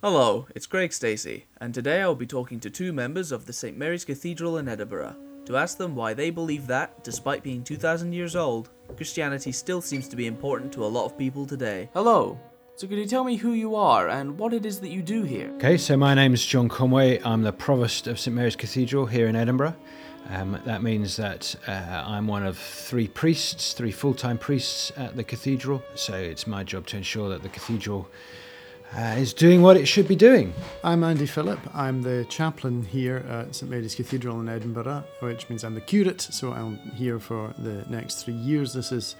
Hello, it's Craig Stacey, and today I will be talking to two members of the St. Mary's Cathedral in Edinburgh to ask them why they believe that, despite being 2,000 years old, Christianity still seems to be important to a lot of people today. Hello. So could you tell me who you are and what it is that you do here? Okay, so my name is John Conway. I'm the Provost of St Mary's Cathedral here in Edinburgh. Um, that means that uh, I'm one of three priests, three full time priests at the cathedral. So it's my job to ensure that the cathedral uh, is doing what it should be doing. I'm Andy Phillip. I'm the chaplain here at St Mary's Cathedral in Edinburgh, which means I'm the curate, so I'm here for the next three years. This is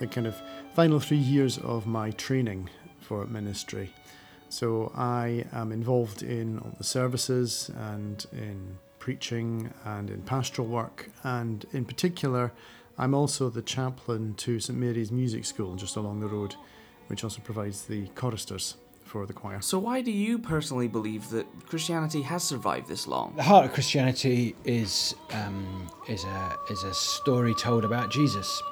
the kind of final three years of my training for ministry. So I am involved in all the services and in preaching and in pastoral work, and in particular, I'm also the chaplain to St Mary's Music School just along the road, which also provides the choristers for the choir. So why do you personally believe that Christianity has survived this long? The heart of Christianity is um, is a is a story told about Jesus,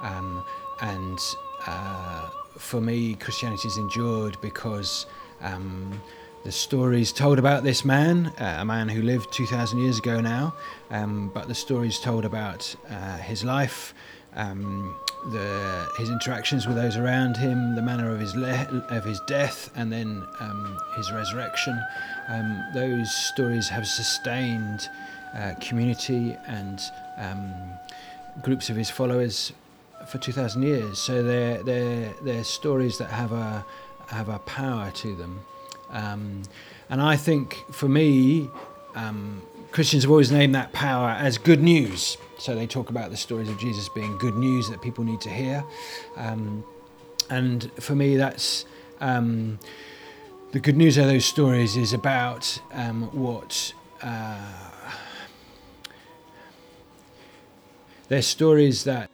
um, and uh, for me, Christianity has endured because. Um, the stories told about this man, uh, a man who lived 2,000 years ago now, um, but the stories told about uh, his life, um, the, his interactions with those around him, the manner of his le- of his death, and then um, his resurrection. Um, those stories have sustained uh, community and um, groups of his followers for 2,000 years. So they're, they're, they're stories that have a, have a power to them. Um, and I think for me, um, Christians have always named that power as good news. So they talk about the stories of Jesus being good news that people need to hear. Um, and for me, that's um, the good news of those stories is about um, what. Uh, they're stories that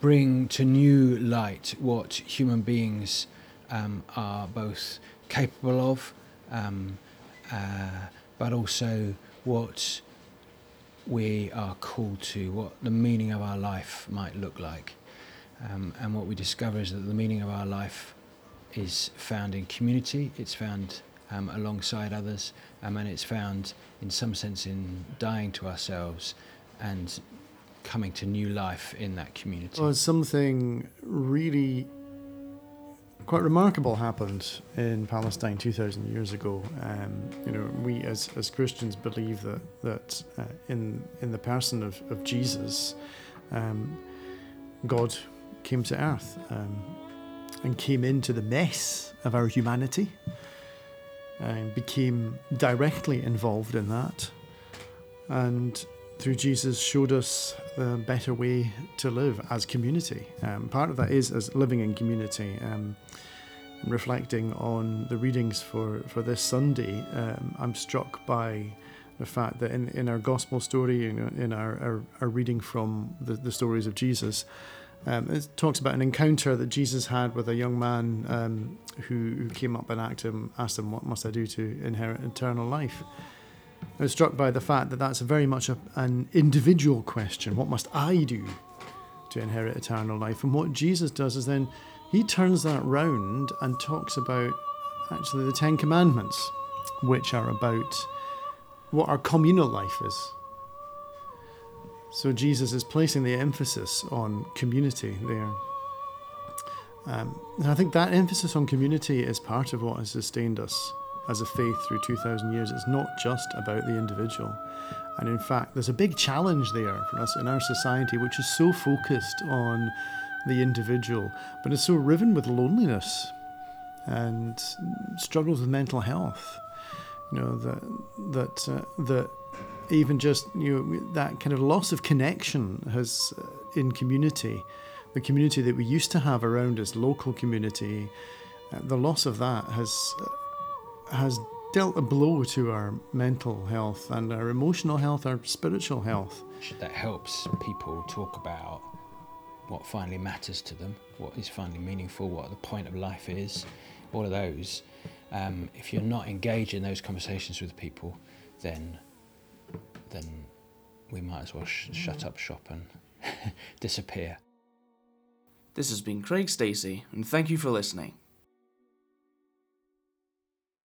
bring to new light what human beings um, are both capable of, um, uh, but also what we are called to, what the meaning of our life might look like. Um, and what we discover is that the meaning of our life is found in community, it's found um, alongside others, um, and it's found in some sense in dying to ourselves and coming to new life in that community. Well, something really quite remarkable happened in Palestine 2,000 years ago. Um, you know, we as, as Christians believe that that uh, in in the person of, of Jesus, um, God came to earth um, and came into the mess of our humanity and became directly involved in that, and through Jesus showed us the better way to live as community. Um, part of that is as living in community. Um, reflecting on the readings for, for this Sunday, um, I'm struck by the fact that in, in our gospel story, in, our, our, our, reading from the, the stories of Jesus, um, it talks about an encounter that Jesus had with a young man um, who, who came up and asked him, asked him, What must I do to inherit eternal life? I was struck by the fact that that's very much a, an individual question. What must I do to inherit eternal life? And what Jesus does is then he turns that round and talks about actually the Ten Commandments, which are about what our communal life is. So Jesus is placing the emphasis on community there. Um, and I think that emphasis on community is part of what has sustained us as a faith through 2,000 years. It's not just about the individual. And in fact, there's a big challenge there for us in our society, which is so focused on the individual, but is so riven with loneliness and struggles with mental health. You know that that uh, that even just you know that kind of loss of connection has uh, in community, the community that we used to have around us, local community, uh, the loss of that has has dealt a blow to our mental health and our emotional health, our spiritual health. That helps people talk about what finally matters to them, what is finally meaningful, what the point of life is, all of those. Um, if you're not engaged in those conversations with people, then then we might as well sh- shut up shop and disappear. This has been Craig Stacey, and thank you for listening.